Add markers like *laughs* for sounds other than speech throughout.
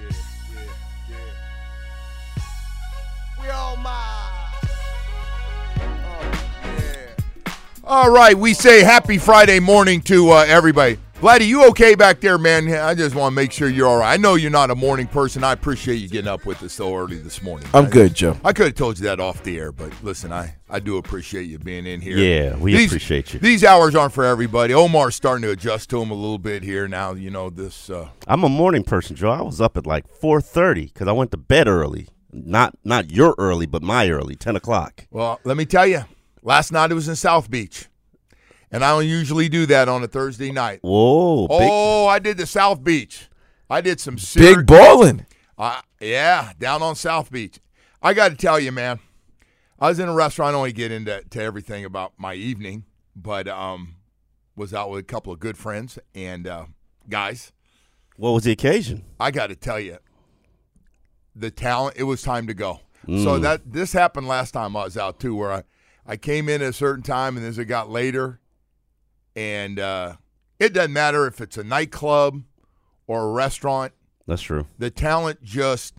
Yeah, yeah, yeah. We all my. Oh, yeah. All right, we say happy Friday morning to uh, everybody. Vladdy, you okay back there, man? I just want to make sure you're all right. I know you're not a morning person. I appreciate you getting up with us so early this morning. I'm I- good, Joe. I could have told you that off the air, but listen, I, I do appreciate you being in here. Yeah, we These- appreciate you. These hours aren't for everybody. Omar's starting to adjust to them a little bit here now. You know this. Uh, I'm a morning person, Joe. I was up at like 4:30 because I went to bed early. Not not your early, but my early, 10 o'clock. well, let me tell you, last night it was in South Beach, and I don't usually do that on a Thursday night. Whoa, big, Oh, I did the South Beach. I did some serious. Big ballin'. Uh, yeah, down on South Beach. I got to tell you, man, I was in a restaurant. I don't want to get into to everything about my evening, but um, was out with a couple of good friends and uh, guys. what was the occasion? I got to tell you, the talent. It was time to go. So that this happened last time I was out too, where I I came in at a certain time, and as it got later, and uh, it doesn't matter if it's a nightclub or a restaurant. That's true. The talent just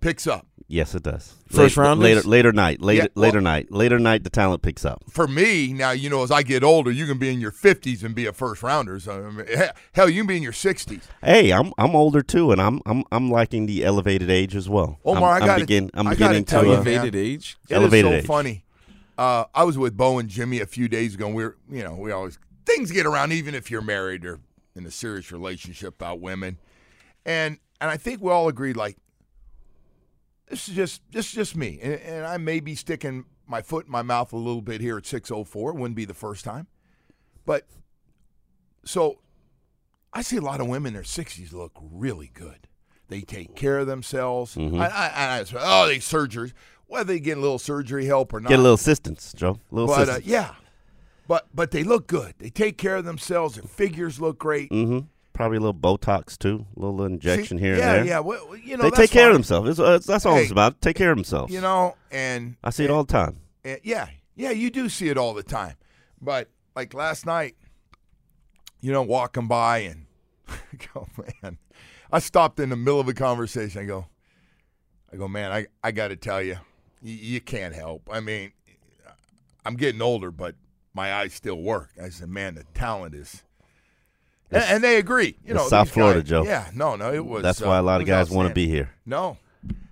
picks up. Yes, it does. First later, rounders? later later night, later Yeah, well- later night, later night. The talent picks up. for me now, you know, as I get older, you can be in your fifties and be a first rounder. So I mean, hell, you can be in your sixties. Hey, I'm I'm older too, and I'm I'm I'm liking the elevated age as well. Omar, I'm, I gotta- I'm begin, I'm I beginning gotta tell to. you, Uh, man. Elevated age. It is Elevated so age. funny. Uh, I was with Bo and Jimmy a few days ago. And we are you know, we always things get around, even if you're married or in a serious relationship about women, and and I think we all agreed like this is just this is just me, and, and I may be sticking my foot in my mouth a little bit here at six oh four. It wouldn't be the first time, but so I see a lot of women in their sixties look really good. They take care of themselves. Mm-hmm. I, I, I, oh, they surgeries. Whether they get a little surgery help or not, Get a little assistance, Joe. A little but uh, assistance. yeah, but but they look good. They take care of themselves. Their figures look great. hmm Probably a little Botox too, a little injection See, here yeah, and there. yeah. Well, you know, they take care of themselves. It's, uh, it's- that's all Hey, it's about. Take care of themselves. You know, and I see it all the time. and yeah, yeah, you do see it all the time. But like last night, you know, walking by and I *laughs* go, man, I stopped in the middle of a conversation. I go, I go, man, I, I got to tell you, you, you can't help. I mean, I'm getting older, but my eyes still work. I said, man, the talent is. And, and they agree. You know, South Florida, guys- Joe. Yeah, no, no, it was. That's uh, why a lot it of guys want to be here. No,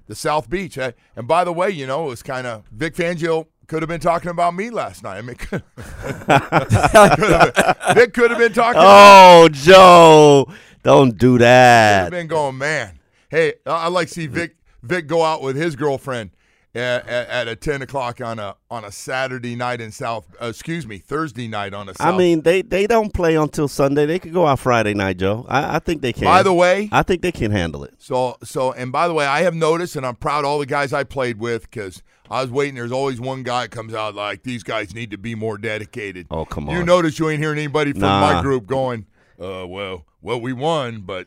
the South Beach. Uh, and by the way, you know, it was kind of Vic Fangio could have been talking about me last night. I mean, *laughs* could Vic could have been talking. Oh, Joe, don't do Could that. have been going, man. Hey, I I like to see Vic Vic go out with his girlfriend at, at, at a ten o'clock on a on a Saturday night in South. Uh, excuse me, Thursday night on a. South. I mean, they, they don't play until Sunday. They could go out Friday night, Joe. I, I think they can. by the way, I think they can handle it. So, so, and by the way, I have noticed, and I'm proud of all the guys I played with because I was waiting. There's always one guy that comes out like these guys need to be more dedicated. Oh, come on! You notice you ain't hearing anybody from my group going, uh, well, well, we won, but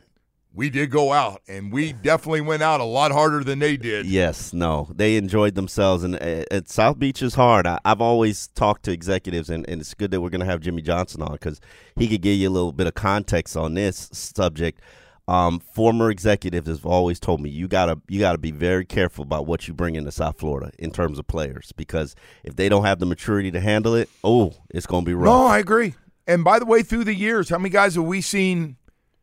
we did go out, and we definitely went out a lot harder than they did. Yes, no, they enjoyed themselves, and uh, South Beach is hard. I, I've always talked to executives, and, and it's good that we're going to have Jimmy Johnson on because he could give you a little bit of context on this subject. Um, former executives have always told me you gotta you gotta be very careful about what you bring into South Florida in terms of players because if they don't have the maturity to handle it, oh, it's going to be rough. No, I agree. And by the way, through the years, how many guys have we seen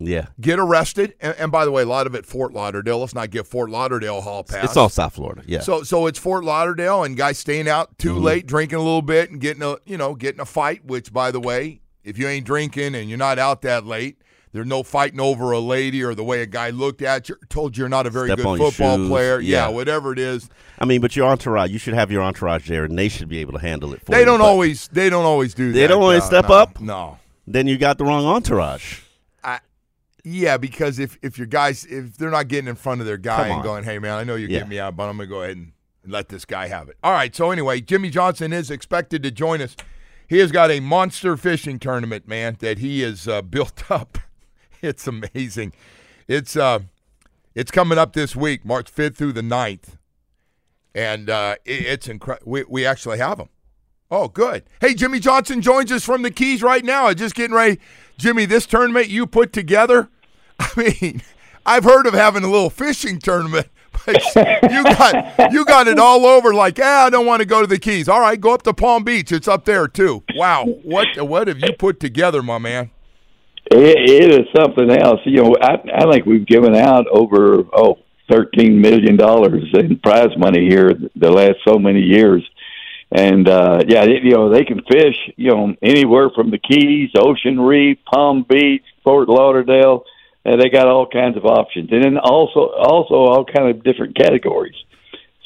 yeah, get arrested? And, and by the way, a lot of it Fort Lauderdale. Let's not give Fort Lauderdale hall pass. it's all South Florida. Yeah, So so it's Fort Lauderdale and guys staying out too Mm-hmm. late, drinking a little bit and getting a you know getting a fight. Which by the way, if you ain't drinking and you're not out that late, there's no fighting over a lady or the way a guy looked at you, told you you're not a very Step good football player. Yeah. Yeah. whatever it is. I mean, but your entourage, you should have your entourage there, and they should be able to handle it for They you. don't always they don't always do that. They don't always No, step no, up? No. Then you got the wrong entourage. Yeah, because if if your guys if they're not getting in front of their guy and going, hey man, I know you're Yeah. getting me out, but I'm gonna go ahead and let this guy have it. All right. So anyway, Jimmy Johnson is expected to join us. He has got a monster fishing tournament, man, that he has uh, *laughs* built up. It's amazing. It's uh, it's coming up this week, March 5th through the 9th. and uh, it, it's incredible. We, we actually have him. Oh, good. Hey, Jimmy Johnson joins us from the Keys right now. Just getting ready, Jimmy. This tournament you put together. *laughs* I mean, I've heard of having a little fishing tournament. *laughs* But you got you got it all over. Like, yeah, I don't want to go to the Keys. All right, go up to Palm Beach. It's up there too. Wow, what what have you put together, my man? It, it is something else. You know, I, I think we've given out over oh thirteen million dollars in prize money here the last so many years, and uh, yeah, it, you know they can fish. You know, anywhere from the Keys, Ocean Reef, Palm Beach, Fort Lauderdale and they got all kinds of options, and then also also all kind of different categories.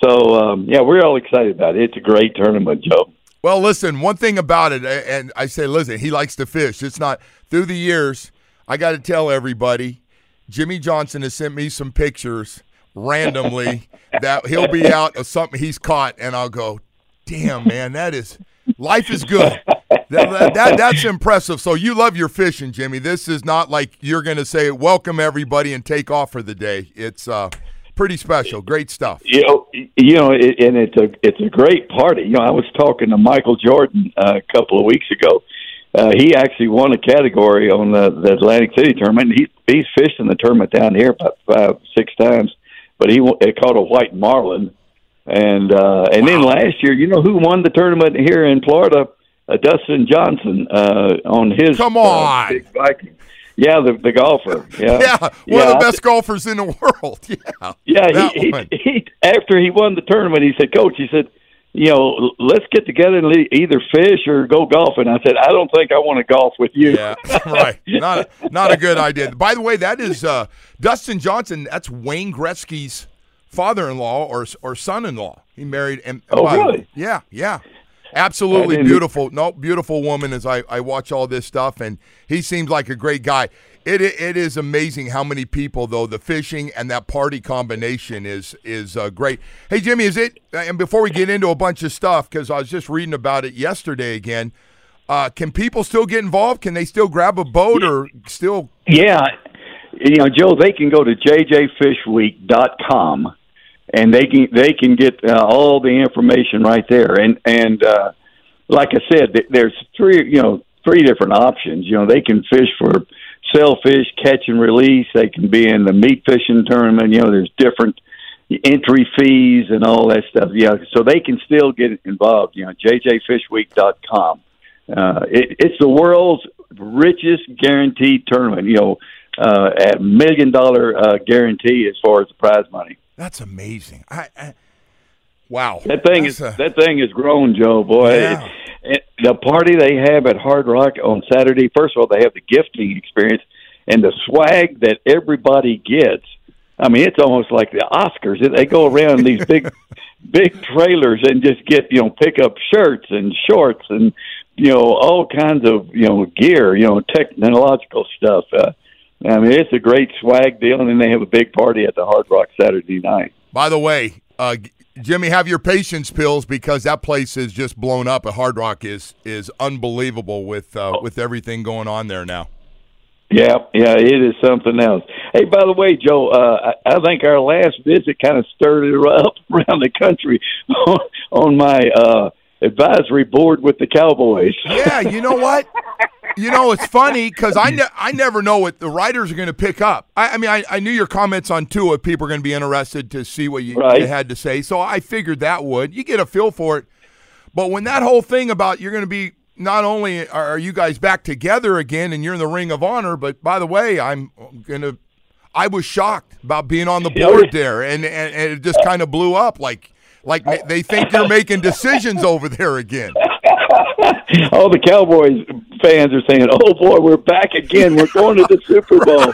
So um, yeah, we're all excited about it. It's a great tournament, Joe. Well, listen, one thing about it, and I say, listen, he likes to fish. It's not through the years. I got to tell everybody, Jimmy Johnson has sent me some pictures randomly *laughs* that he'll be out of something he's caught, and I'll go, damn, man, that is life is good that, that, that's impressive. So you love your fishing, Jimmy. This is not like you're going to say welcome everybody and take off for the day. It's uh, pretty special. Great stuff. You know, you know, it, and it's a it's a great party. You know, I was talking to Michael Jordan uh, a couple of weeks ago. Uh, he actually won a category on the, the Atlantic City tournament. He he's fished in the tournament down here about five six times, but he it caught a white marlin. And uh, and wow. then last year, you know who won the tournament here in Florida? uh, Dustin Johnson uh, on his come uh, on uh, big Viking. Yeah, the the golfer. Yeah, *laughs* yeah, one yeah, of the best golfers in the *laughs* world. *laughs* Yeah, yeah. He, he, he after he won the tournament, he said, "Coach," he said, "You know, let's get together and either fish or go golfing." I said, "I don't think I want to golf with you." Yeah, right. Not not a good idea. By the way, that is uh, Dustin Johnson. That's Wayne Gretzky's father-in-law or or son-in-law. He married. And, oh, really? Yeah, yeah. Absolutely beautiful. No, beautiful woman as I, I watch all this stuff, and he seems like a great guy. It, it is amazing how many people though the fishing and that party combination is is uh, great. Hey Jimmy, is it? And before we get into a bunch of stuff, because I was just reading about it yesterday again. Uh, can people still get involved? Can they still grab a boat or still? Yeah, you know, Joe, they can go to jjfishweek.com and they can they can get uh, all the information right there. And and uh, like I said, there's three you know three different options. You know, they can fish for sailfish, catch and release. They can be in the meat fishing tournament. You know, there's different entry fees and all that stuff. Yeah, so they can still get involved. You know, jjfishweek.com. Uh, it, it's the world's richest guaranteed tournament. You know, uh, at million dollar uh, guarantee as far as the prize money. That's amazing. I, I wow. That thing That's is a, that thing has grown, Joe. Boy, yeah. it, it, the party they have at Hard Rock on Saturday. First of all, they have the gifting experience and the swag that everybody gets. I mean, it's almost like the Oscars. They go around these big, *laughs* big trailers and just get you know pick up shirts and shorts and you know all kinds of you know gear, you know technological stuff. Uh, I mean, it's a great swag deal, and then they have a big party at the Hard Rock Saturday night. By the way, uh, Jimmy, have your patience pills because that place is just blown up. At Hard Rock is is unbelievable with uh, oh. with everything going on there now. Yeah, yeah, it is something else. Hey, by the way, Joe, uh, I, I think our last visit kind of stirred it up *laughs* around the country on, *laughs* on my uh, advisory board with the Cowboys. Yeah, you know what? *laughs* you know, it's funny because I, ne- I never know what the writers are going to pick up. I, I mean, I, I, knew your comments on Tua. People are going to be interested to see what you, right. you, had to say. So I figured that would. You get a feel for it. But when that whole thing about you're going to be not only are you guys back together again and you're in the Ring of Honor, but by the way, I'm going to. I was shocked about being on the board there, and, and, and it just kind of blew up. Like like they think you're making decisions over there again. *laughs* *laughs* All the Cowboys fans are saying, "Oh boy, we're back again. We're going to the Super Bowl."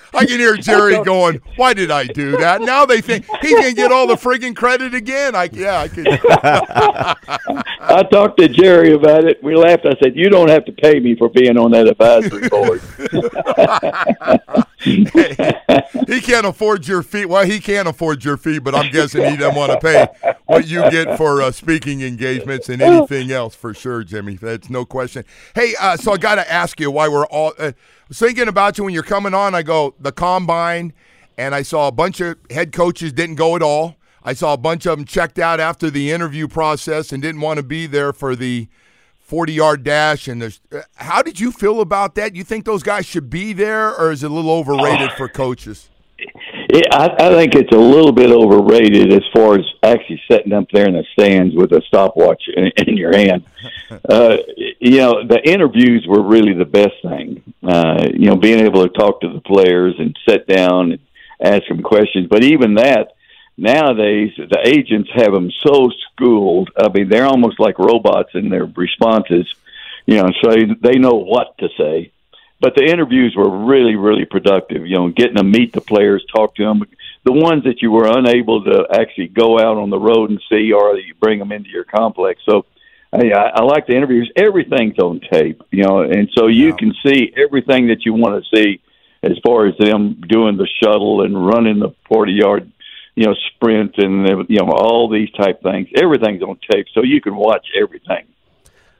*laughs* I can hear Jerry *laughs* going, "Why did I do that?" Now they think he can get all the friggin' credit again. I yeah, I could. I talked to Jerry about it. We laughed. I said, "You don't have to pay me for being on that advisory board." he can't afford your fee. Well, he can't afford your fee, but I'm guessing he doesn't want to pay what you get for uh, speaking engagements and anything else for sure, Jimmy. That's no question. Hey, uh, so I got to ask you why we're all uh, thinking about you when you're coming on. I go the combine, and I saw a bunch of head coaches didn't go at all. I saw a bunch of them checked out after the interview process and didn't want to be there for the 40 yard dash. And uh, how did you feel about that? You think those guys should be there, or is it a little overrated for coaches? It, I, I think it's a little bit overrated as far as actually sitting up there in the stands with a stopwatch in, in your hand. Uh, you know, the interviews were really the best thing. Uh, you know, being able to talk to the players and sit down and ask them questions. But even that, nowadays, the agents have them so schooled. I mean, they're almost like robots in their responses. You know, so they know what to say but the interviews were really, really productive. You know, getting to meet the players, talk to them, the ones that you were unable to actually go out on the road and see, or you bring them into your complex. So, I, I like the interviews. Everything's on tape, you know, and so you can see everything that you want to see as far as them doing the shuttle and running the forty yard, you know, sprint and you know all these type things. Everything's on tape, so you can watch everything.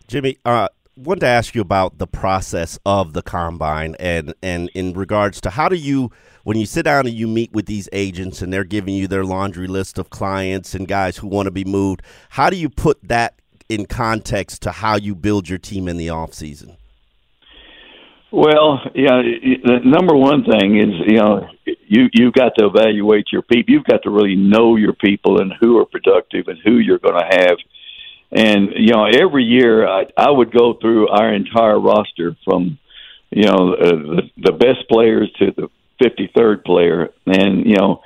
Jimmy, uh, wanted to ask you about the process of the combine and and in regards to how do you when you sit down and you meet with these agents and they're giving you their laundry list of clients and guys who want to be moved how do you put that in context to how you build your team in the off season well yeah the number one thing is you know you you've got to evaluate your people you've got to really know your people and who are productive and who you're going to have and you know, every year I, I would go through our entire roster from you know uh, the, the best players to the 53rd player, and you know,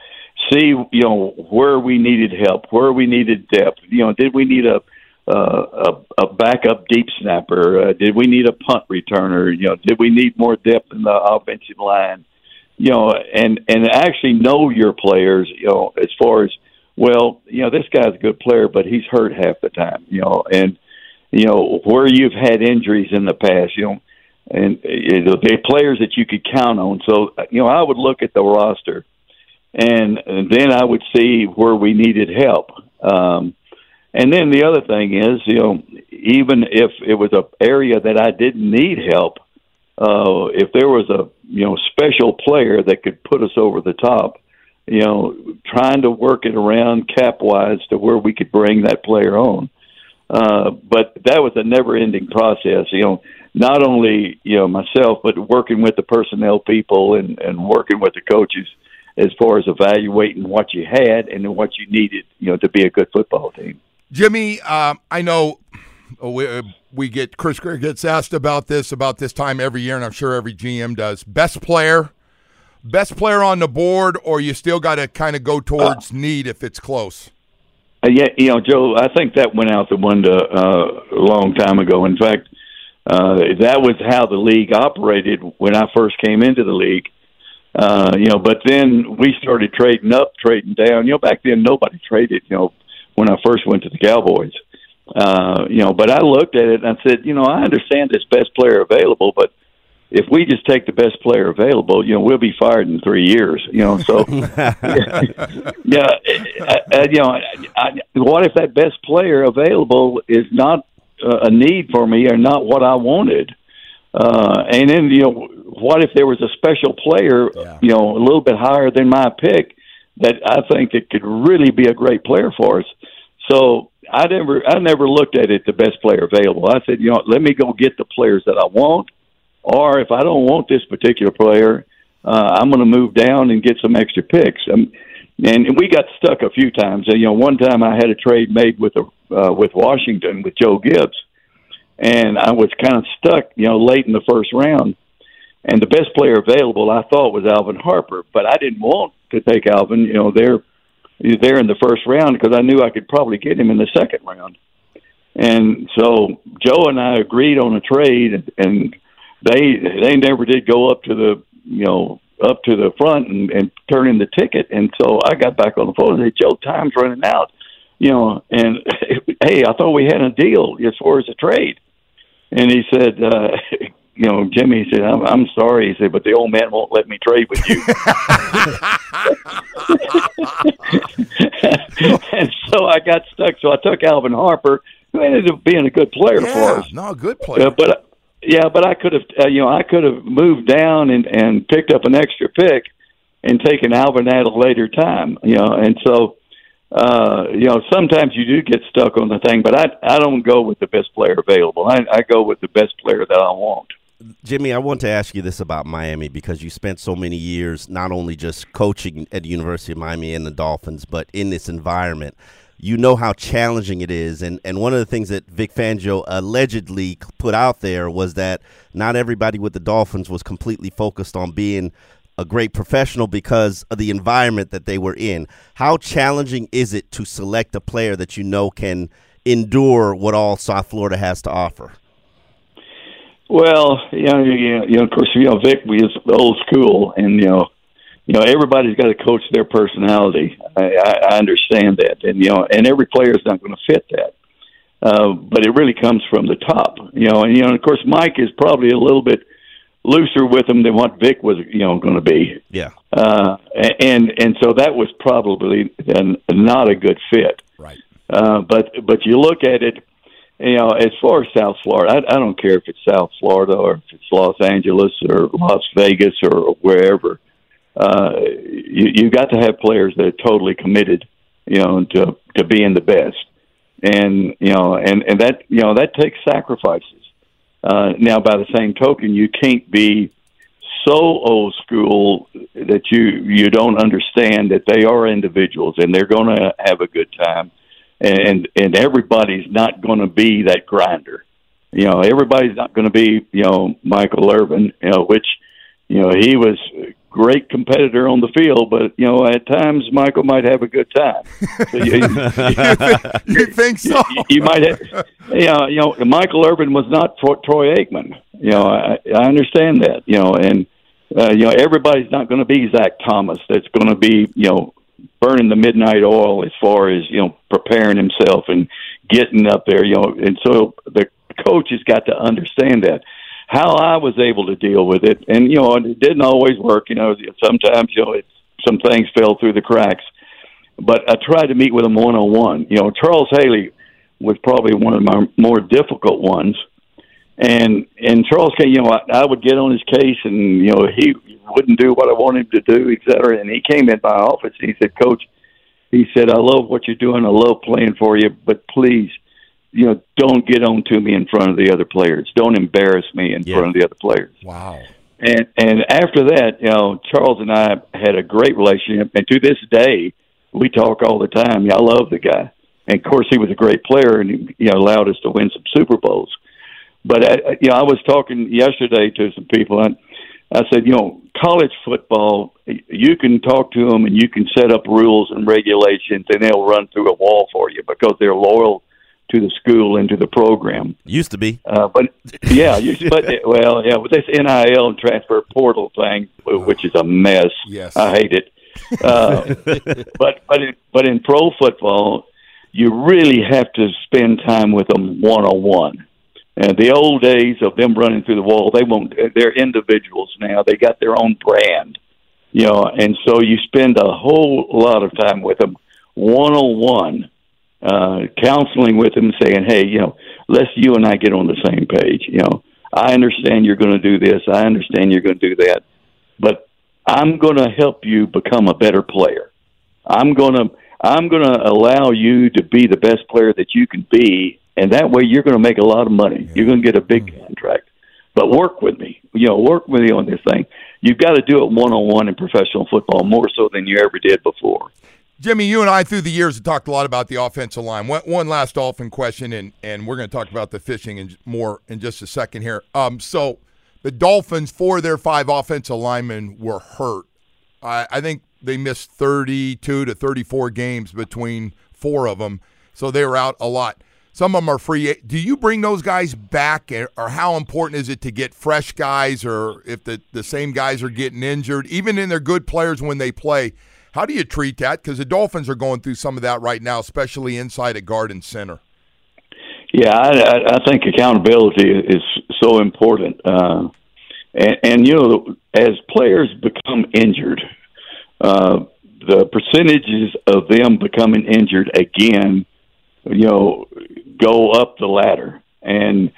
see you know where we needed help, where we needed depth. You know, did we need a uh, a, a backup deep snapper? Uh, did we need a punt returner? You know, did we need more depth in the offensive line? You know, and and actually know your players. You know, as far as well, you know, this guy's a good player, but he's hurt half the time, you know, and, you know, where you've had injuries in the past, you know, and it'll be players that you could count on. So, you know, I would look at the roster and, and then I would see where we needed help. Um, and then the other thing is, you know, even if it was a area that I didn't need help, uh, if there was a you know special player that could put us over the top, you know, trying to work it around cap wise to where we could bring that player on. Uh, but that was a never ending process, you know, not only, you know, myself, but working with the personnel people and, and working with the coaches as far as evaluating what you had and what you needed, you know, to be a good football team. Jimmy, um, I know we, we get Chris gets asked about this about this time every year, and I'm sure every GM does. Best player best player on the board, or you still got to kind of go towards uh, need if it's close? Uh, yeah, you know, Joe, I think that went out the window uh, a long time ago. In fact, uh, that was how the league operated when I first came into the league. Uh, you know, but then we started trading up, trading down. You know, back then nobody traded. You know, when I first went to the Cowboys. Uh, you know, but I looked at it and I said, you know, I understand this best player available, but if we just take the best player available, you know, we'll be fired in three years. You know, so *laughs* *laughs* yeah, I, I, you know, I, what if that best player available is not uh, a need for me or not what I wanted? Uh, and then you know, what if there was a special player, yeah. you know, a little bit higher than my pick that I think that could really be a great player for us? So I never, I never looked at it the best player available. I said, you know, let me go get the players that I want or if I don't want this particular player, uh, I'm going to move down and get some extra picks. Um, and, and we got stuck a few times. Uh, you know, one time I had a trade made with a uh, with Washington with Joe Gibbs, and I was kind of stuck. You know, late in the first round, and the best player available I thought was Alvin Harper, but I didn't want to take Alvin. You know, there there in the first round because I knew I could probably get him in the second round. And so Joe and I agreed on a trade, and, they they never did go up to the you know up to the front and, and turn in the ticket. And so I got back on the phone and said, Joe, time's running out. You know, and *laughs* hey, I thought we had a deal as far as a trade. And he said, uh, you know, Jimmy said, I'm, I'm sorry. He said, but the old man won't let me trade with you. *laughs* and so I got stuck. So I took Alvin Harper, who ended up being a good player yeah, for us. No, a good player. Uh, but yeah, but I could have, uh, you know, I could have moved down and and picked up an extra pick and taken Alvin at a later time, you know, and so uh, you know, sometimes you do get stuck on the thing, but I I don't go with the best player available. I, I go with the best player that I want. Jimmy, I want to ask you this about Miami because you spent so many years not only just coaching at the University of Miami and the Dolphins, but in this environment. You know how challenging it is, and and one of the things that Vic Fangio allegedly put out there was that not everybody with the Dolphins was completely focused on being a great professional because of the environment that they were in. How challenging is it to select a player that you know can endure what all South Florida has to offer? Well, you know, you know, of course, you know, Vic was old school, and you know, you know, everybody's got to coach their personality. I, I, I understand that, and you know, and every player is not going to fit that. Uh, but it really comes from the top, you know, and you know, and of course, Mike is probably a little bit looser with him than what Vic was, you know, going to be. Yeah. Uh, and and so that was probably an, not a good fit. Right. Uh, but but you look at it, you know, as far as South Florida, I, I don't care if it's South Florida or if it's Los Angeles or Las Vegas or wherever. Uh, you you got to have players that are totally committed, you know, to to being the best, and you know, and and that you know that takes sacrifices. Uh, now, by the same token, you can't be so old school that you you don't understand that they are individuals and they're going to have a good time, and and everybody's not going to be that grinder. You know, everybody's not going to be you know Michael Irvin, you know, which you know he was a great competitor on the field, but you know at times Michael might have a good time. So you, you, *laughs* think so? You, you, might have, you know, you know Michael Irvin was not Troy Aikman. You know, I, I understand that. You know, and uh, you know everybody's not going to be Zach Thomas. That's going to be you know burning the midnight oil as far as you know preparing himself and getting up there. You know, and so the coach has got to understand that how I was able to deal with it, and you know, it didn't always work. You know, sometimes you know, it, some things fell through the cracks. But I tried to meet with him one on one. You know, Charles Haley was probably one of my more difficult ones, and and Charles, you know, I, I would get on his case, and you know, he wouldn't do what I wanted him to do, et cetera. And he came in my office and he said, "Coach," he said, "I love what you're doing. I love playing for you, but please." you know, don't get on to me in front of the other players. Don't embarrass me in yeah. front of the other players. Wow. And and after that, you know, Charles and I had a great relationship, and to this day, we talk all the time. Yeah, I love the guy, and of course, he was a great player, and he you know allowed us to win some Super Bowls. But I, uh, you know, I was talking yesterday to some people, and I said, you know, college football, you can talk to them and you can set up rules and regulations, and they'll run through a wall for you because they're loyal to the school and to the program. Used to be, uh, but yeah, you, but *laughs* well, yeah, with this NIL and transfer portal thing, which is a mess. Yes, I hate it. Uh, *laughs* but but in, but in pro football, you really have to spend time with them one on one. And the old days of them running through the wall, they won't. They're individuals now. They got their own brand, you know. And so you spend a whole lot of time with them one on one uh, counseling with him, saying, "Hey, you know, let's you and I get on the same page. You know, I understand you're going to do this. I understand you're going to do that, but I'm going to help you become a better player. I'm going to I'm going to allow you to be the best player that you can be, and that way you're going to make a lot of money. Yeah. You're going to get a big mm-hmm. contract. But work with me. You know, work with me on this thing. You've got to do it one on one in professional football more so than you ever did before." Jimmy, you and I through the years have talked a lot about the offensive line. One, one last Dolphin question, and, and we're going to talk about the fishing and more in just a second here. Um, so the Dolphins, four of their five offensive linemen were hurt. I, I think they missed 32 to 34 games between four of them, so they were out a lot. Some of them are free. Do you bring those guys back, or how important is it to get fresh guys, or if the, the same guys are getting injured, even in their good players when they play? How do you treat that? Because the Dolphins are going through some of that right now, especially inside at guard and center. Yeah, I, I think accountability is so important, uh, and, and you know, as players become injured, uh, the percentages of them becoming injured again, you know, go up the ladder, and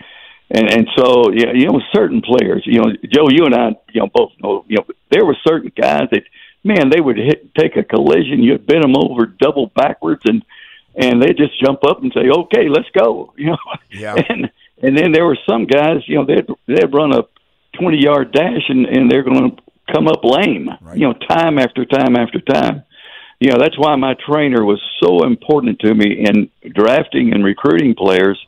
and and so yeah, you know, certain players, you know, Joe, you and I, you know, both know, you know, there were certain guys that man, they would hit, take a collision. You'd bend them over double backwards, and and they just jump up and say, "Okay, let's go." *laughs* You know, Yeah. and and then there were some guys, you know, they'd they'd run a twenty yard dash, and and they're going to come up lame. Right. You know, time after time after time. You know, that's why my trainer was so important to me in drafting and recruiting players.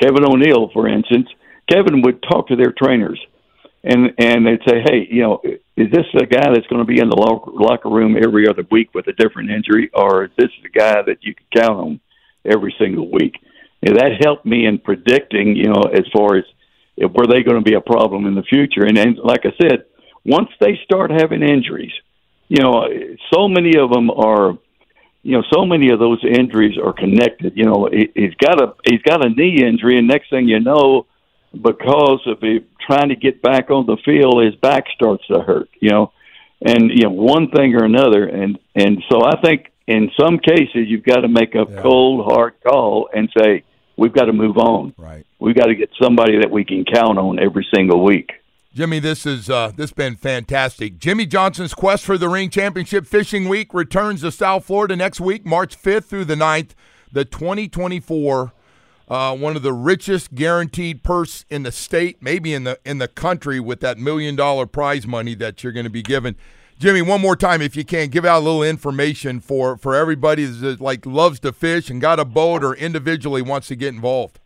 Kevin O'Neill, for instance, Kevin would talk to their trainers, and and they'd say, "Hey, you know, is this the guy that's going to be in the locker, locker room every other week with a different injury, or is this the guy that you can count on every single week?" And that helped me in predicting, you know, as far as if, were they going to be a problem in the future. And, and like I said, once they start having injuries, you know, so many of them are you know, so many of those injuries are connected. You know, he, he's got a he's got a knee injury, and next thing you know, because of him trying to get back on the field, his back starts to hurt. You know, and you know one thing or another, and and so I think in some cases you've got to make a Yeah. cold hard call and say we've got to move on. Right. We've got to get somebody that we can count on every single week. Jimmy, this is uh, this been fantastic. Jimmy Johnson's quest for the ring championship fishing week returns to South Florida next week, March 5th through the 9th. The 2024, uh, one of the richest guaranteed purse in the state, maybe in the in the country, with that million dollar prize money that you're going to be given. Jimmy, one more time, if you can, give out a little information for for everybody that like loves to fish and got a boat or individually wants to get involved.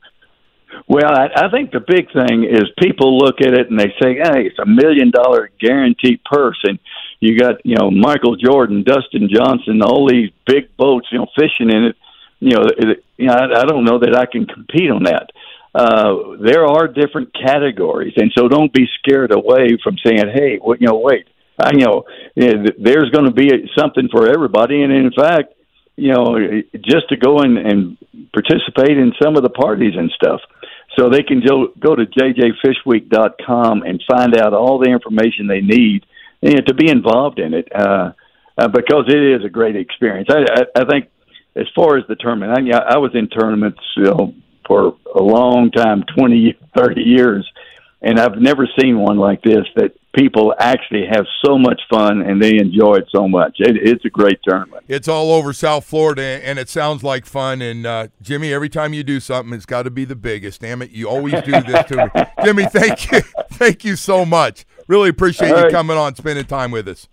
Well, I, I think the big thing is people look at it and they say, "Hey, it's a million dollar guaranteed purse," and you got you know Michael Jordan, Dustin Johnson, all these big boats, you know, fishing in it. You know, it, you know, I, I don't know that I can compete on that. Uh, there are different categories, and so don't be scared away from saying, "Hey, what you know, wait." I, you know, there's going to be something for everybody, and in fact, you know, just to go in and participate in some of the parties and stuff. So they can go, go to jjfishweek.com and find out all the information they need you know, to be involved in it uh, uh, because it is a great experience. I, I, I think as far as the tournament, I, I was in tournaments you know, for a long time 20, 30 years and I've never seen one like this that people actually have so much fun and they enjoy it so much. It, it's a great tournament. It's all over South Florida, and it sounds like fun. And uh, Jimmy, every time you do something, it's got to be the biggest. Damn it, you always do this to me, *laughs* Jimmy. Thank you, *laughs* thank you so much. Really appreciate All you coming on, spending time with us.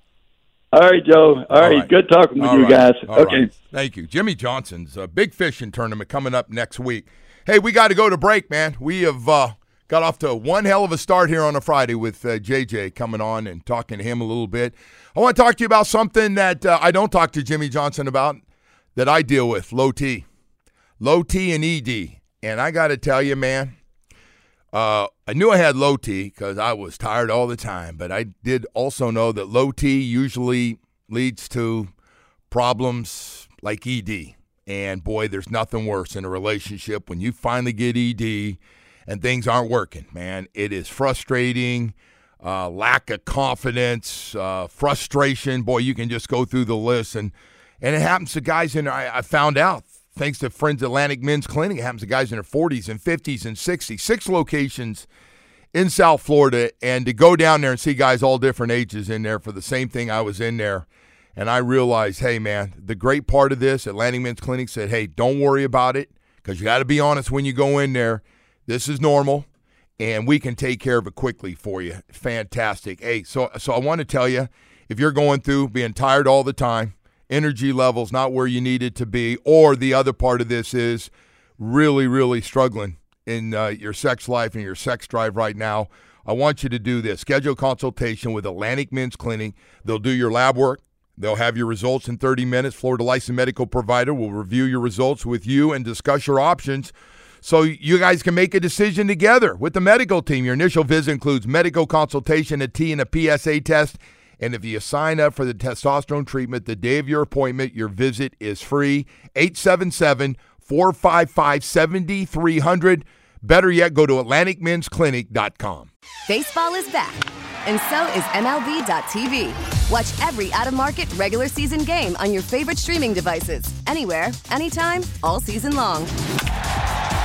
All right, Joe. All, right. right. good talking with All you right. guys. All okay. right. Thank you, Jimmy Johnson's a big fishing tournament coming up next week. Hey, we got to go to break, man. We have uh, got off to one hell of a start here on a Friday with uh, JJ coming on and talking to him a little bit. I want to talk to you about something that uh, I don't talk to Jimmy Johnson about that I deal with low T, low T and ED. And I got to tell you, man, uh, I knew I had low T because I was tired all the time, but I did also know that low T usually leads to problems like ED. And boy, there's nothing worse in a relationship when you finally get ED and things aren't working, man. It is frustrating, uh, lack of confidence, uh, frustration. Boy, you can just go through the list. And, and it happens to guys in, I, I found out, thanks to Friends Atlantic Men's Clinic, it happens to guys in their 40s and 50s and 60s. Six locations in South Florida. And to go down there and see guys all different ages in there for the same thing I was in there. And I realized, hey, man, the great part of this, Atlantic Men's Clinic said, hey, don't worry about it because you got to be honest when you go in there. This is normal, and we can take care of it quickly for you. Fantastic. Hey, so so I want to tell you, if you're going through being tired all the time, energy levels not where you need it to be, or the other part of this is really, really struggling in uh, your sex life and your sex drive right now, I want you to do this. Schedule a consultation with Atlantic Men's Clinic. They'll do your lab work. They'll have your results in 30 minutes. Florida licensed medical provider will review your results with you and discuss your options so you guys can make a decision together with the medical team. Your initial visit includes medical consultation, a T and a PSA test. And if you sign up for the testosterone treatment the day of your appointment, your visit is free. 877 455 7300. Better yet, go to AtlanticMen'sClinic.com. Baseball is back, and so is MLB.tv. Watch every out of market regular season game on your favorite streaming devices, anywhere, anytime, all season long.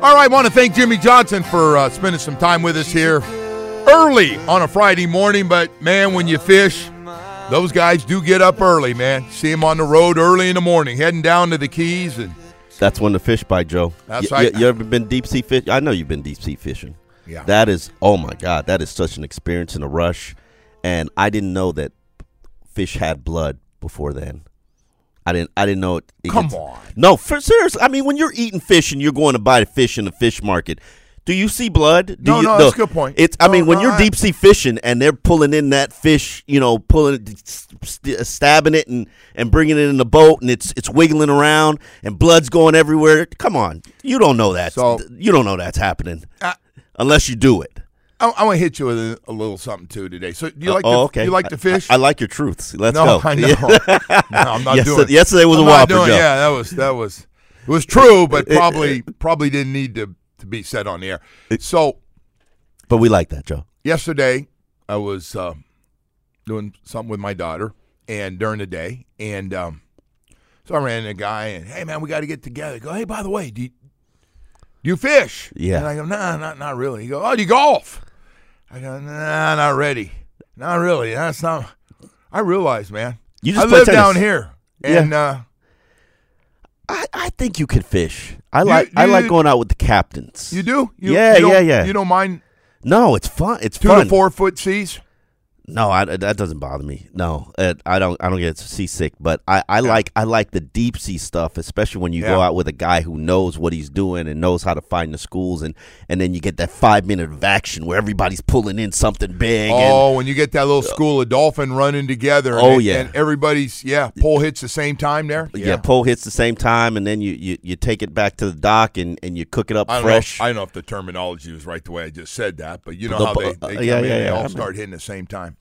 All right, I want to thank Jimmy Johnson for uh, spending some time with us here early on a Friday morning. But man, when you fish, those guys do get up early, man. See them on the road early in the morning, heading down to the Keys, and That's when the fish bite, Joe. That's right. You, you ever been deep sea fish? I know you've been deep sea fishing. Yeah. That is, oh my God, that is such an experience and a rush. And I didn't know that fish had blood before then. I didn't. I didn't know it. it Come on. No, for serious. I mean, when you're eating fish and you're going to buy the fish in the fish market, do you see blood? Do No, you, no, that's a good point. It's. I No, mean, when no, you're I- deep sea fishing and they're pulling in that fish, you know, pulling, st- stabbing it and and bringing it in the boat, and it's it's wiggling around and blood's going everywhere. Come on, you don't know that. So- you don't know that's happening Uh, unless you do it. I, I want to hit you with a, a little something too today. So, do you like oh, to okay. you like to fish? I, I like your truths. Let's no, go. I know. *laughs* no, I'm not Yes- doing. it. yesterday was a I'm not whopper, doing-. Yeah, that was that was it was *laughs* true, but probably probably didn't need to to be said on the air. So but we like that, Joe. yesterday I was uh, doing something with my daughter, and during the day, and um, so I ran into a guy, and hey man, we got to get together. I go, hey, by the way, do you, do you fish? Yeah. And I go, nah, not not really. He go, oh, do you golf? I go, nah, not ready, not really. That's not. I realize, man. You just I live tennis. down here, Yeah. and uh, I, I think you can fish. I You- like I you- like going out with the captains. you do. You, Yeah, you yeah, yeah. You don't mind no, it's fun. It's two fun. to four foot seas? No, I, that doesn't bother me. No, uh, I don't. I don't get seasick. But I, I like I like the deep sea stuff, especially when you go out with a guy who knows what he's doing and knows how to find the schools, and and then you get that five minute of action where everybody's pulling in something big. and, Oh, when you get that little school of dolphin running together. and- Oh, yeah. and everybody's yeah, pole hits the same time there. yeah, pole hits the same time, and then you, you, you take it back to the dock and, and you cook it up I don't fresh. Know, I don't know if the terminology was right the way I just said that, but you know The how bu- they, uh, they come yeah, yeah, they yeah, I all mean- start hitting the same time.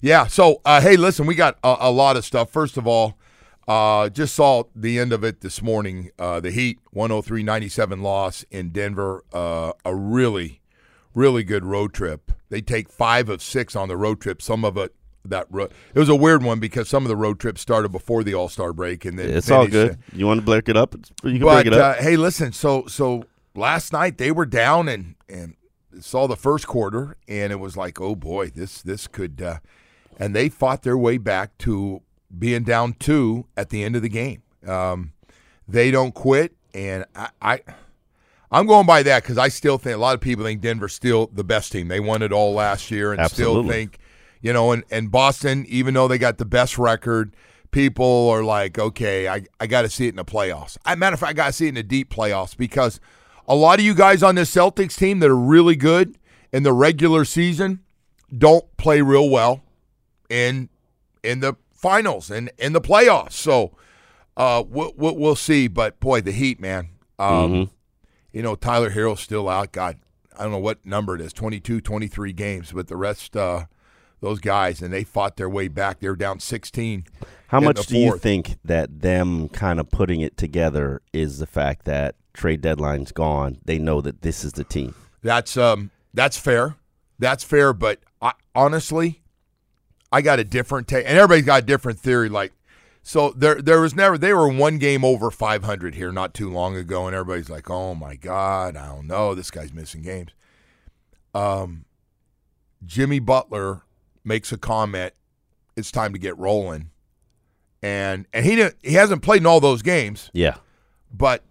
Yeah. So uh, hey, listen, we got a, a lot of stuff. First of all, uh, just saw the end of it this morning. Uh, the Heat 103-97 loss in Denver. Uh, a really, really good road trip. They take five of six on the road trip. Some of it that ro- it was a weird one because some of the road trips started before the All Star break and then it's all good. You want to break it up? You can but break it up. uh, hey, listen. So so last night they were down and and saw the first quarter and it was like, oh boy, this this could. Uh, and they fought their way back to being down two at the end of the game. Um, they don't quit, and I. I I'm going by that because I still think a lot of people think Denver's still the best team. They won it all last year, and still think, you know, and, and Boston, even though they got the best record, people are like, okay, I, I got to see it in the playoffs. I matter of fact, I got to see it in the deep playoffs because a lot of you guys on this Celtics team that are really good in the regular season don't play real well in in the finals and in the playoffs. So uh, we'll, we'll see. But boy, the Heat, man. Um, Mhm. You know, Tyler Herro's still out. God, I don't know what number it is 22, 23 games, but the rest, uh, those guys, and they fought their way back. They were down 16. How much do you think that them kind of putting it together is the fact that trade deadline's gone? They know that this is the team. That's um that's fair. That's fair, but I, honestly, I got a different take, and everybody's got a different theory. Like, so there there was never they were one game over 500 here not too long ago, and everybody's like, oh my god, I don't know, this guy's missing games. Um, Jimmy Butler makes a comment. It's time to get rolling, and and he didn't he hasn't played in all those games. Yeah. But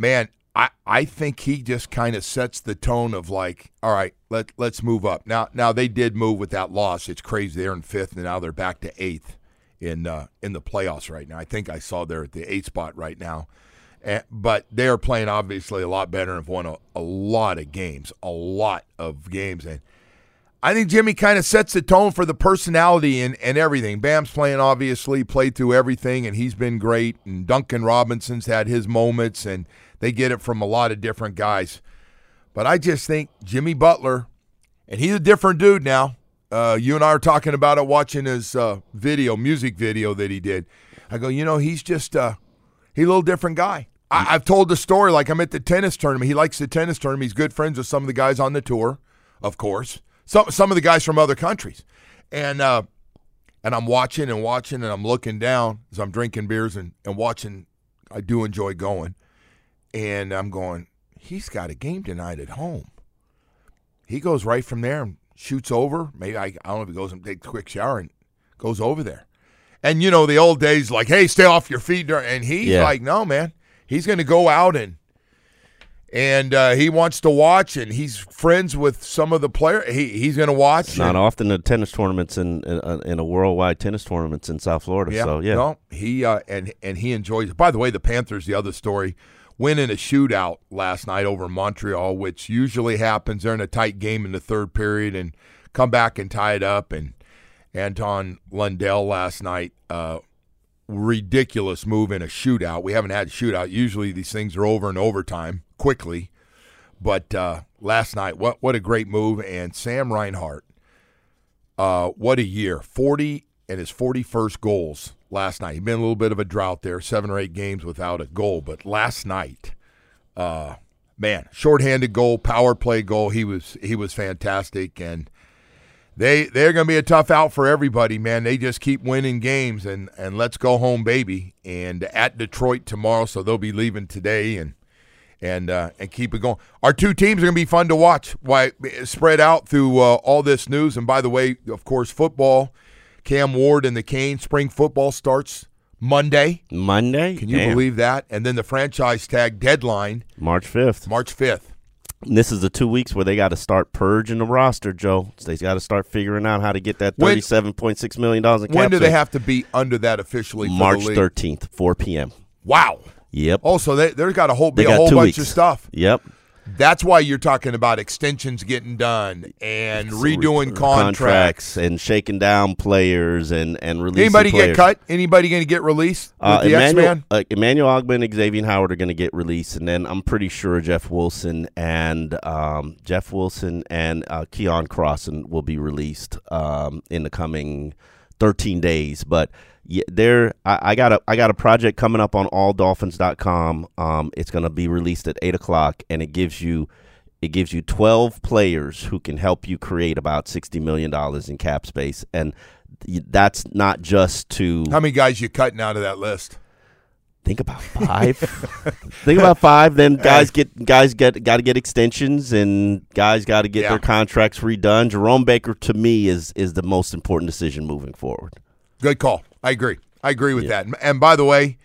man, I I think he just kind of sets the tone of like, all right, let let's move up. Now now they did move with that loss. It's crazy. They're in fifth, and now they're back to eighth in uh, in the playoffs right now. I think I saw they're at the eighth spot right now. Eh, but they are playing obviously a lot better and have won a, a lot of games, a lot of games, and I think Jimmy kind of sets the tone for the personality and, and everything. Bam's playing obviously, played through everything, and he's been great. And Duncan Robinson's had his moments, and they get it from a lot of different guys. But I just think Jimmy Butler, and he's a different dude now. Uh, you and I are talking about it, watching his uh, video, music video that he did. I go, you know, he's just uh, he's a little different guy. I, I've told the story like I'm at the tennis tournament. He likes the tennis tournament. He's good friends with some of the guys on the tour, of course. Some some of the guys from other countries, and uh, and I'm watching and watching and I'm looking down as I'm drinking beers and, and watching. I do enjoy going, and I'm going. He's got a game tonight at home. He goes right from there and shoots over. Maybe I, I don't know if he goes and takes a quick shower and goes over there. And you know the old days, like, hey, stay off your feet. And he's Yeah. like, no, man, he's going to go out and and uh, he wants to watch, and he's friends with some of the players. He he's going to watch. It's not and- often the tennis tournaments in in, uh, in a worldwide tennis tournaments in South Florida. Yeah, So yeah, no, he uh, and and he enjoys it. By the way, the Panthers, the other story, win in a shootout last night over Montreal, which usually happens. They're in a tight game in the third period and come back and tie it up. And Anton Lundell last night, uh, ridiculous move in a shootout. We haven't had a shootout. Usually these things are over in overtime quickly, but uh, last night, what what a great move! And Sam Reinhart uh, what a year. 40 and his 41st goals last night. He'd been a little bit of a drought there, seven or eight games without a goal. But last night, uh, man, shorthanded goal, power play goal. He was he was fantastic. And they they're gonna be a tough out for everybody, man. They just keep winning games and, and let's go home, baby. And at Detroit tomorrow, so they'll be leaving today and and uh, and keep it going. Our two teams are going to be fun to watch. Why spread out through uh, all this news? And by the way, of course, football. Cam Ward and the Canes spring football starts Monday. Monday. Can you Damn. believe that? And then the franchise tag deadline March fifth? March fifth. This is the two weeks where they got to start purging the roster, Joe. They got to start figuring out how to get that thirty-seven point six million dollars in cap. When do they have to be under that officially? For March thirteenth, four p.m. Wow. Yep. Also, they, there's got a whole be a whole bunch weeks. of stuff. Yep. That's why you're talking about extensions getting done and redoing contracts. and shaking down players and and releasing Anybody players. get cut? Anybody going to get released? Uh, the Emmanuel, Man. uh, Emmanuel Ogbah and Xavier Howard are going to get released, and then I'm pretty sure Jeff Wilson and um, Jeff Wilson and uh, Keion Crossen will be released um, in the coming 13 days. But yeah, there, I, I got a I got a project coming up on AllDolphins.com. Um, it's going to be released at eight o'clock, and it gives you. It gives you 12 players who can help you create about $60 million in cap space. And that's not just to How many guys you cutting out of that list? Think about *laughs* five. Think about five. Then guys get guys get got to get extensions, and guys got to get Yeah. their contracts redone. Jerome Baker to me is is the most important decision moving forward. Good call. I agree. I agree with that. And, and by the way,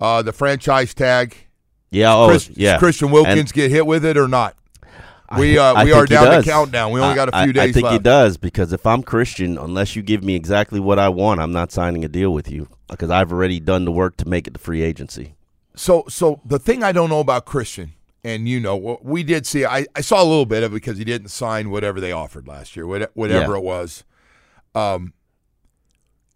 uh, the franchise tag. Yeah. Oh, Chris, yeah. Christian And Wilkins get hit with it or not? We uh, I we are down the countdown. We only I- got a few days I think left. he does because if I'm Christian, unless you give me exactly what I want, I'm not signing a deal with you because I've already done the work to make it the free agency. So so the thing I don't know about Christian, and you know, we did see. I, I saw a little bit of it because he didn't sign whatever they offered last year, whatever Yeah. it was. Um,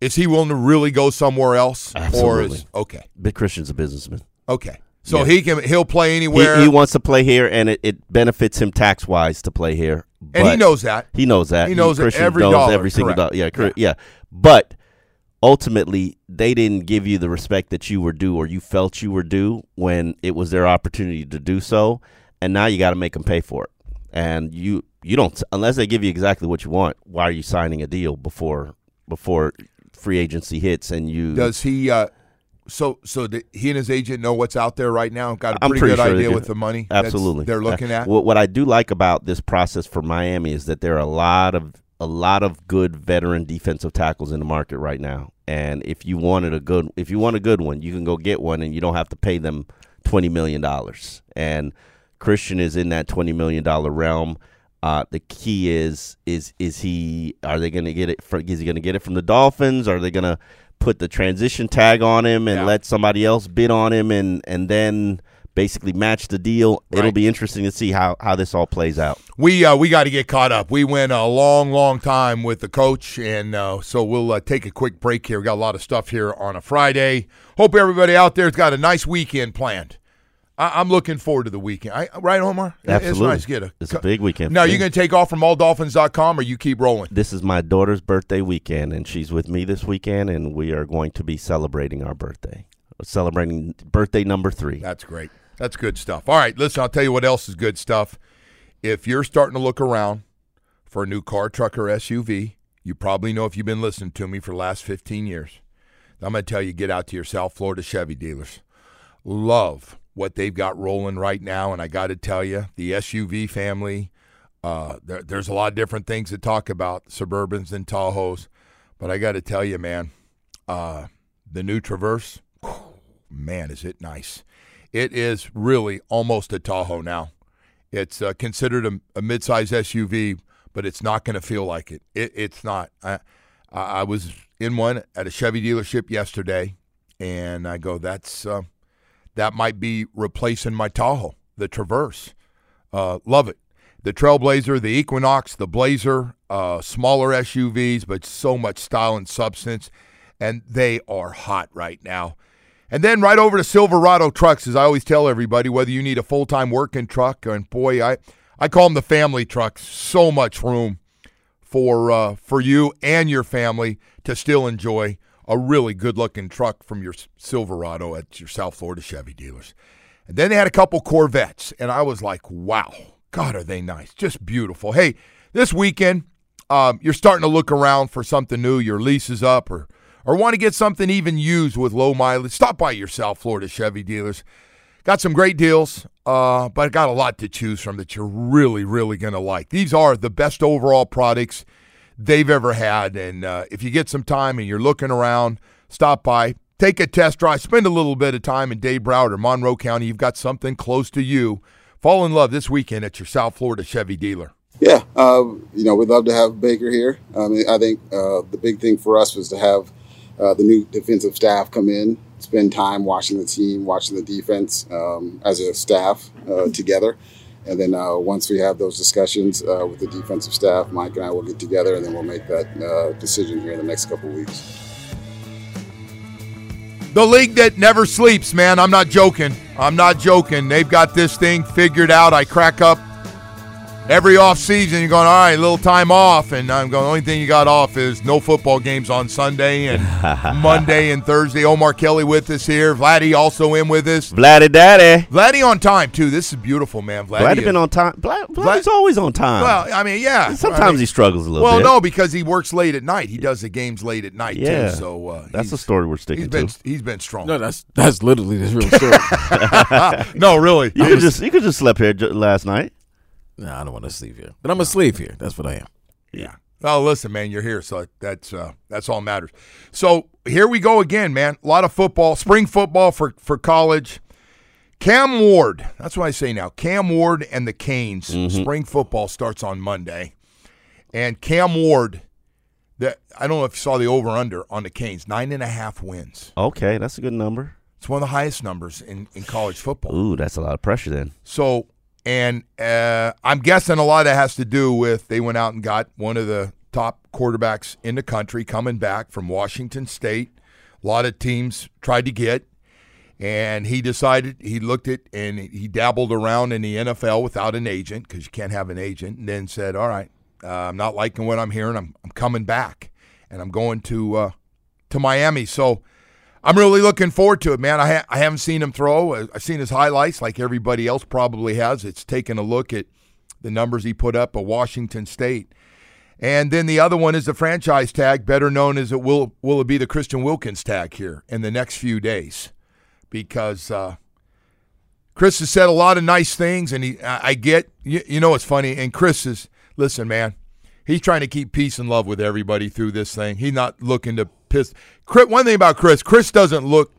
is he willing to really go somewhere else, or is okay? But Christian's a businessman. Okay, so Yeah. he can he'll play anywhere, he wants to play here, and it, it benefits him tax wise to play here. and he knows that. He knows that. He knows Christian every knows dollar, every single dollar. Yeah, Yeah. yeah. But ultimately, they didn't give you the respect that you were due or you felt you were due when it was their opportunity to do so, and now you got to make them pay for it. And you you don't unless they give you exactly what you want. Why are you signing a deal before before free agency hits and you? Does he? Uh, so so he and his agent know what's out there right now? Got a pretty, pretty good sure idea with the money. Absolutely, they're looking at. What, what I do like about this process for Miami is that there are a lot of a lot of good veteran defensive tackles in the market right now, and if you wanted a good if you want a good one, you can go get one, and you don't have to pay them twenty million dollars. And Christian is in that twenty million dollar realm. Uh, the key is is is he are they going to get it? For, is he going to get it from the Dolphins? Are they going to put the transition tag on him and Yeah. let somebody else bid on him and and then basically match the deal? It'll be interesting to see how how this all plays out. We uh, we got to get caught up. We went a long, long time with the coach, and uh, so we'll uh, take a quick break here. We got a lot of stuff here on a Friday. Hope everybody out there's got a nice weekend planned. I, am looking forward to the weekend. I, right, Omar? Absolutely. It's nice to get a. It's a big weekend. Now, you're you going to take off from alldolphins.com or you keep rolling? This is my daughter's birthday weekend, and she's with me this weekend, and we are going to be celebrating our birthday. Celebrating birthday number three. That's great. That's good stuff. All right, listen, I'll tell you what else is good stuff. If you're starting to look around for a new car, truck, or SUV, you probably know if you've been listening to me for the last 15 years. I'm going to tell you get out to your South Florida Chevy dealers. Love what they've got rolling right now. And I got to tell you, the SUV family, uh, there, there's a lot of different things to talk about, Suburbans and Tahoes. But I got to tell you, man, uh, the new Traverse, man, is it nice. It is really almost a Tahoe now. It's uh, considered a, a midsize SUV, but it's not going to feel like it. it it's not. I, I was in one at a Chevy dealership yesterday, and I go, that's uh, that might be replacing my Tahoe, the Traverse. Uh, love it. The Trailblazer, the Equinox, the Blazer, uh, smaller SUVs, but so much style and substance, and they are hot right now. And then right over to Silverado trucks, as I always tell everybody, whether you need a full time working truck, and boy, I, I call them the family trucks. So much room for uh, for you and your family to still enjoy a really good looking truck from your Silverado at your South Florida Chevy dealers. And then they had a couple Corvettes, and I was like, wow, God, are they nice? Just beautiful. Hey, this weekend, um, you're starting to look around for something new. Your lease is up, or or want to get something even used with low mileage. Stop by your South Florida Chevy dealers. Got some great deals, uh, but got a lot to choose from that you're really, really going to like. These are the best overall products they've ever had. And uh, if you get some time and you're looking around, stop by, take a test drive, spend a little bit of time in Dade Broward or Monroe County. You've got something close to you. Fall in love this weekend at your South Florida Chevy dealer. Yeah, uh, you know, we'd love to have Baker here. I mean, I think uh, the big thing for us was to have uh, the new defensive staff come in, spend time watching the team, watching the defense um, as a staff uh, together. And then uh, once we have those discussions uh, with the defensive staff, Mike and I will get together and then we'll make that uh, decision here in the next couple weeks. The league that never sleeps, man. I'm not joking. I'm not joking. They've got this thing figured out. I crack up every off season you're going all right a little time off. And i'm going the only thing you got off is no football games on sunday and *laughs* monday and thursday. Omar kelly with us here. Vladdy also in with us. Vladdy daddy. Vladdy on time too. This is beautiful man. Vladdy, vladdy been on time. Vlad, vladdy's Vlad, always on time. Well i mean yeah. Sometimes I mean, he struggles a little well bit. no because he works late at night. He does the games late at night yeah, too so uh, that's the story we're sticking he's been, to. he's been strong. No that's that's literally the real story. *laughs* No really. You could just you could just slept here last night no, I don't want to sleep here, but I'm a slave here. That's what I am. Yeah. Oh, listen, man, you're here, so that's uh, that's all matters. So here we go again, man. A lot of football, spring football for for college. Cam Ward, that's what I say now. Cam Ward and the Canes. Mm-hmm. Spring football starts on Monday, and Cam Ward. That I don't know if you saw the over under on the Canes, nine and a half wins. Okay, that's a good number. It's one of the highest numbers in, in college football. Ooh, that's a lot of pressure then. So and uh, I'm guessing a lot of that has to do with they went out and got one of the top quarterbacks in the country coming back from Washington State. A lot of teams tried to get, and he decided he looked at and he dabbled around in the NFL without an agent because you can't have an agent, and then said, "All right, uh, I'm not liking what I'm hearing. I'm I'm coming back, and I'm going to uh, to Miami." So I'm really looking forward to it, man. I, ha- I haven't seen him throw. I've seen his highlights like everybody else probably has. It's taken a look at the numbers he put up at Washington State. And then the other one is the franchise tag, better known as it will will it be the Christian Wilkins tag here in the next few days, because uh, Chris has said a lot of nice things, and he I, get you, you know it's funny. And Chris is listen, man, he's trying to keep peace and love with everybody through this thing. He's not looking to piss. Chris, one thing about Chris, Chris doesn't look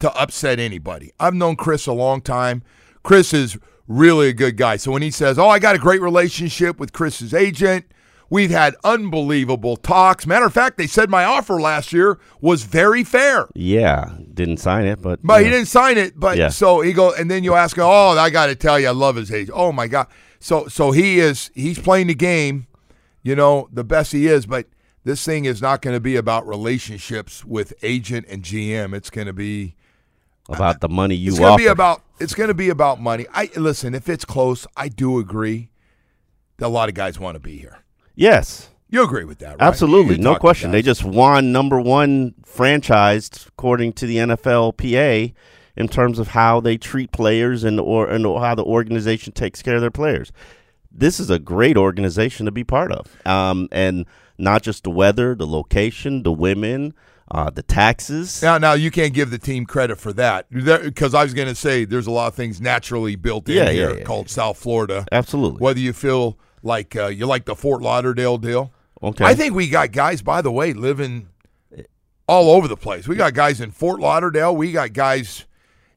to upset anybody. I've known Chris a long time. Chris is really a good guy. So when he says, "Oh, I got a great relationship with Chris's agent," we've had unbelievable talks. Matter of fact, they said my offer last year was very fair. Yeah, didn't sign it, but but he didn't sign it. But yeah. so he go, and then you ask him, "Oh, I got to tell you, I love his agent. Oh my god." So so he is he's playing the game, you know, the best he is, but this thing is not going to be about relationships with agent and GM. It's going to be about the money you. It's going to be about it's going to be about money. I listen. If it's close, I do agree that a lot of guys want to be here. Yes. You agree with that, right? Absolutely, no question. They just won number one franchised according to the NFLPA in terms of how they treat players and or and how the organization takes care of their players. This is a great organization to be part of, um, and not just the weather, the location, the women, uh, the taxes. Now, now you can't give the team credit for that because I was going to say there's a lot of things naturally built in Yeah, here yeah, yeah, called South Florida. Absolutely. Whether you feel like uh, you like the Fort Lauderdale deal, Okay. I think we got guys, by the way, living all over the place. We got guys in Fort Lauderdale. We got guys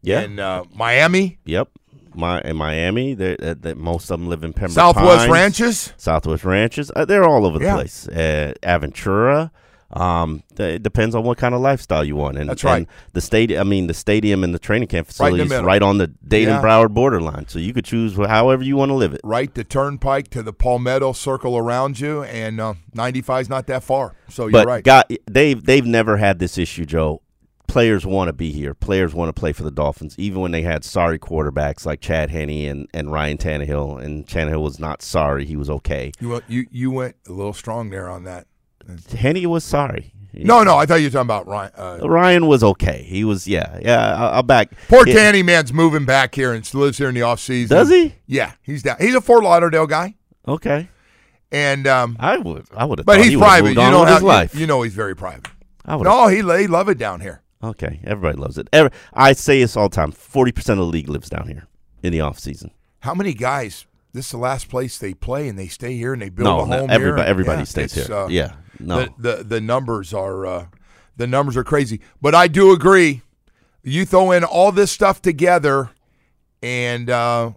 yeah. in uh, Miami, Yep. My in Miami, they uh, most of them live in Pembroke Southwest Pines. Ranches. Southwest Ranches. Uh, they're all over the Yeah. place. Uh, Aventura. Um, it depends on what kind of lifestyle you want. And That's right. and the stadium, I mean, the stadium and the training camp Right facilities middle. right on the Dayton Yeah. Broward borderline. So you could choose however you want to live it. Right, the turnpike to the Palmetto circle around you, and uh, 95 is not that far. So you're but right. God, they've they've never had this issue, Joe. Players want to be here. Players want to play for the Dolphins, even when they had sorry quarterbacks like Chad Henne and, and Ryan Tannehill. And Tannehill was not sorry; he was okay. you, went, you you went a little strong there on that. Henne was sorry. No, no, I thought you were talking about Ryan. Uh, Ryan was okay. He was, yeah, yeah. I'll, I'll back. poor Yeah. Man's moving back here and lives here in the off season. Does he? Yeah, he's down. He's a Fort Lauderdale guy, Okay. and um, I would, I would have. but thought he's he private. You know his life. You, you know he's very private. I would. No, he they love it down here. Okay. Everybody loves it. Every, I say this all the time. Forty percent of the league lives down here in the off season. How many guys? This is the last place they play, and they stay here and they build No, a no, home everybody, here. everybody Yeah, stays here. uh, yeah. No. the, the the numbers are uh, the numbers are crazy. But I do agree. You throw in all this stuff together, and uh,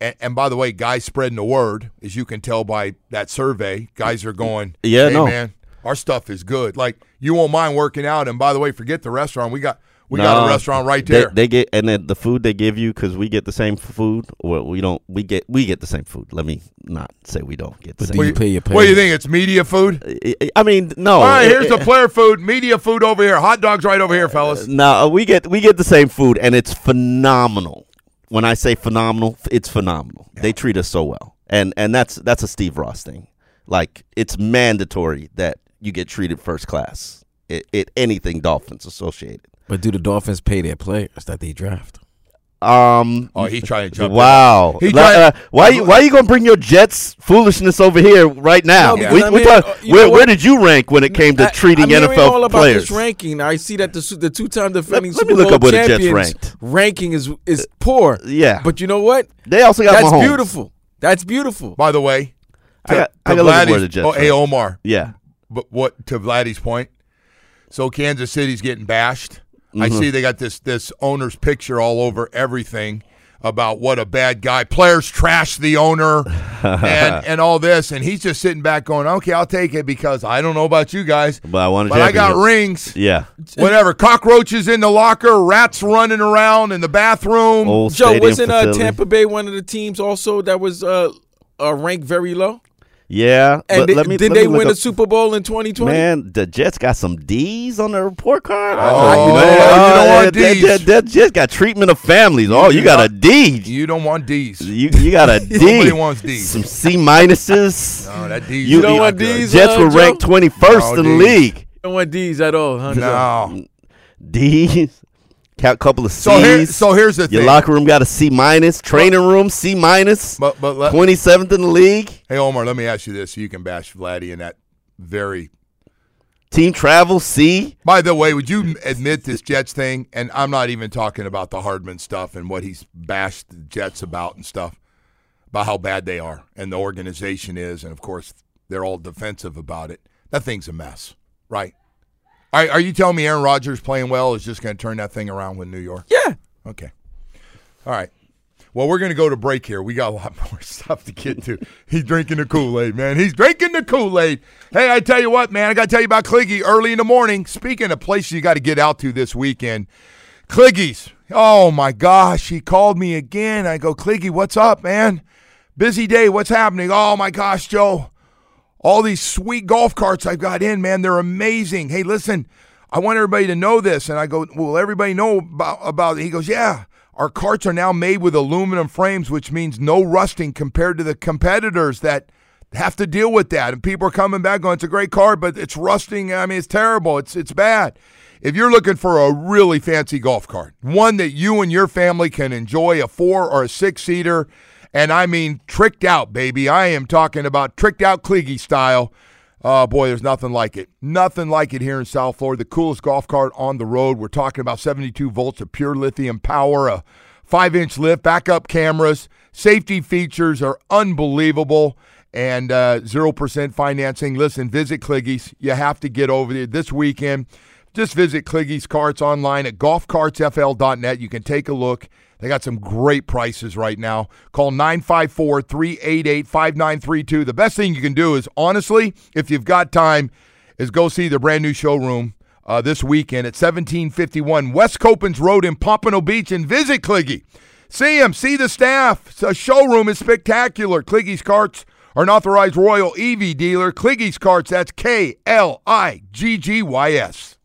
and, and by the way, guys spreading the word, as you can tell by that survey, guys are going, Yeah, hey, no. man, our stuff is good. Like you won't mind working out. And by the way, forget the restaurant. We got we got a restaurant right there. They, get and then the food they give you because we get the same food. Well, we don't. We get we get the same food. Let me not say we don't get the But same. do what you pay your pay? What do you think? It's media food. I- I mean, no. All right, here's the *laughs* player food, media food over here. Hot dogs right over here, fellas. No, uh, we get we get the same food, and it's phenomenal. When I say phenomenal, it's phenomenal. They treat us so well, and and that's that's a Steve Ross thing. Like it's mandatory that you get treated first class. It, it anything Dolphins associated. But do the Dolphins pay their players that they draft? Um. Oh, he's trying to jump. Wow. He Like, tried- uh, why you why are you gonna bring your Jets foolishness over here right now? No, because We- I we mean, talk- uh, where, where did you rank when it came to I- treating I'm NFL all about players? this ranking. I see that the the two time defending Let- let me Super look Bowl up where the Jets champions ranked. ranking is is poor. Yeah. but you know what? They also got That's Mahomes. beautiful. That's beautiful. By the way, I got, I to got to look at where Vladdy's- the Jets. oh, hey, rank. Omar. Yeah. But what to Vladdy's point? So Kansas City's getting bashed. I Mm-hmm. see they got this this owner's picture all over everything about what a bad guy. Players trash the owner *laughs* and and all this, and he's just sitting back going, "Okay, I'll take it because I don't know about you guys, But I want a but I got championship. rings. Yeah. Whatever, cockroaches in the locker, rats running around in the bathroom. Old Joe, wasn't uh. Tampa Bay one of the teams also that was uh, uh ranked very low? Yeah. And but they- let me, did let they me win up- a Super Bowl in 2020? Man, the Jets got some D's on their report card. Oh, you know, you don't want Ds. That, that Jets got treatment of families. Oh, you got a D. You don't want D's. You you got a *laughs* D. Nobody wants Ds. Some C minuses. *laughs* No, that D's. You is don't not want good. Ds? Jets uh, were ranked twenty first No in the Ds. league. don't want these at all, huh? No. D's. Couple of C's. So here, so here's the thing. Your thing. locker room got a C minus. Training room C minus. But but let, Twenty seventh in the league. hey Omar, let me ask you this: so you can bash Vladdy in that very. Team travel C. By the way, would you admit this Jets thing? And I'm not even talking about the Hardman stuff and what he's bashed the Jets about and stuff, about how bad they are and the organization is, and of course they're all defensive about it. That thing's a mess, right? Are, are you telling me Aaron Rodgers playing well is just going to turn that thing around with New York? Yeah. Okay. All right. Well, we're going to go to break here. We got a lot *laughs* more stuff to get to. He's drinking the Kool Aid, man. He's drinking the Kool Aid. Hey, I tell you what, man, I got to tell you about Cliggy early in the morning. Speaking of places you got to get out to this weekend, Cliggy's. Oh, my gosh. He called me again. I go, Cliggy, what's up, man? Busy day. What's happening? Oh, my gosh, Joe all these sweet golf carts I've got in, man. They're amazing. Hey, listen, I want everybody to know this. And I go, Will everybody know about, about it? He goes, Yeah. Our carts are now made with aluminum frames, which means no rusting compared to the competitors that have to deal with that. And people are coming back going, it's a great car, but it's rusting. I mean, it's terrible. It's it's bad. If you're looking for a really fancy golf cart, one that you and your family can enjoy, a four or a six seater, and I mean tricked out, baby. I am talking about tricked out Cliggy style. Oh boy, there's nothing like it. Nothing like it here in South Florida. The coolest golf cart on the road. We're talking about 72 volts of pure lithium power, a five inch lift, backup cameras, safety features are unbelievable, and uh, 0% financing. Listen, visit Cliggy's. You have to get over there this weekend. Just visit Cliggy's Carts online at golfcartsfl.net. You can take a look. They got some great prices right now. Call 954 388 5932. The best thing you can do is, honestly, if you've got time, is go see the brand new showroom uh, this weekend at 1751 West Copans Road in Pompano Beach and visit Cliggy. See him, see the staff. The showroom is spectacular. Cliggy's Carts are an authorized Royal EV dealer. Cliggy's Carts, that's K L I G G Y S.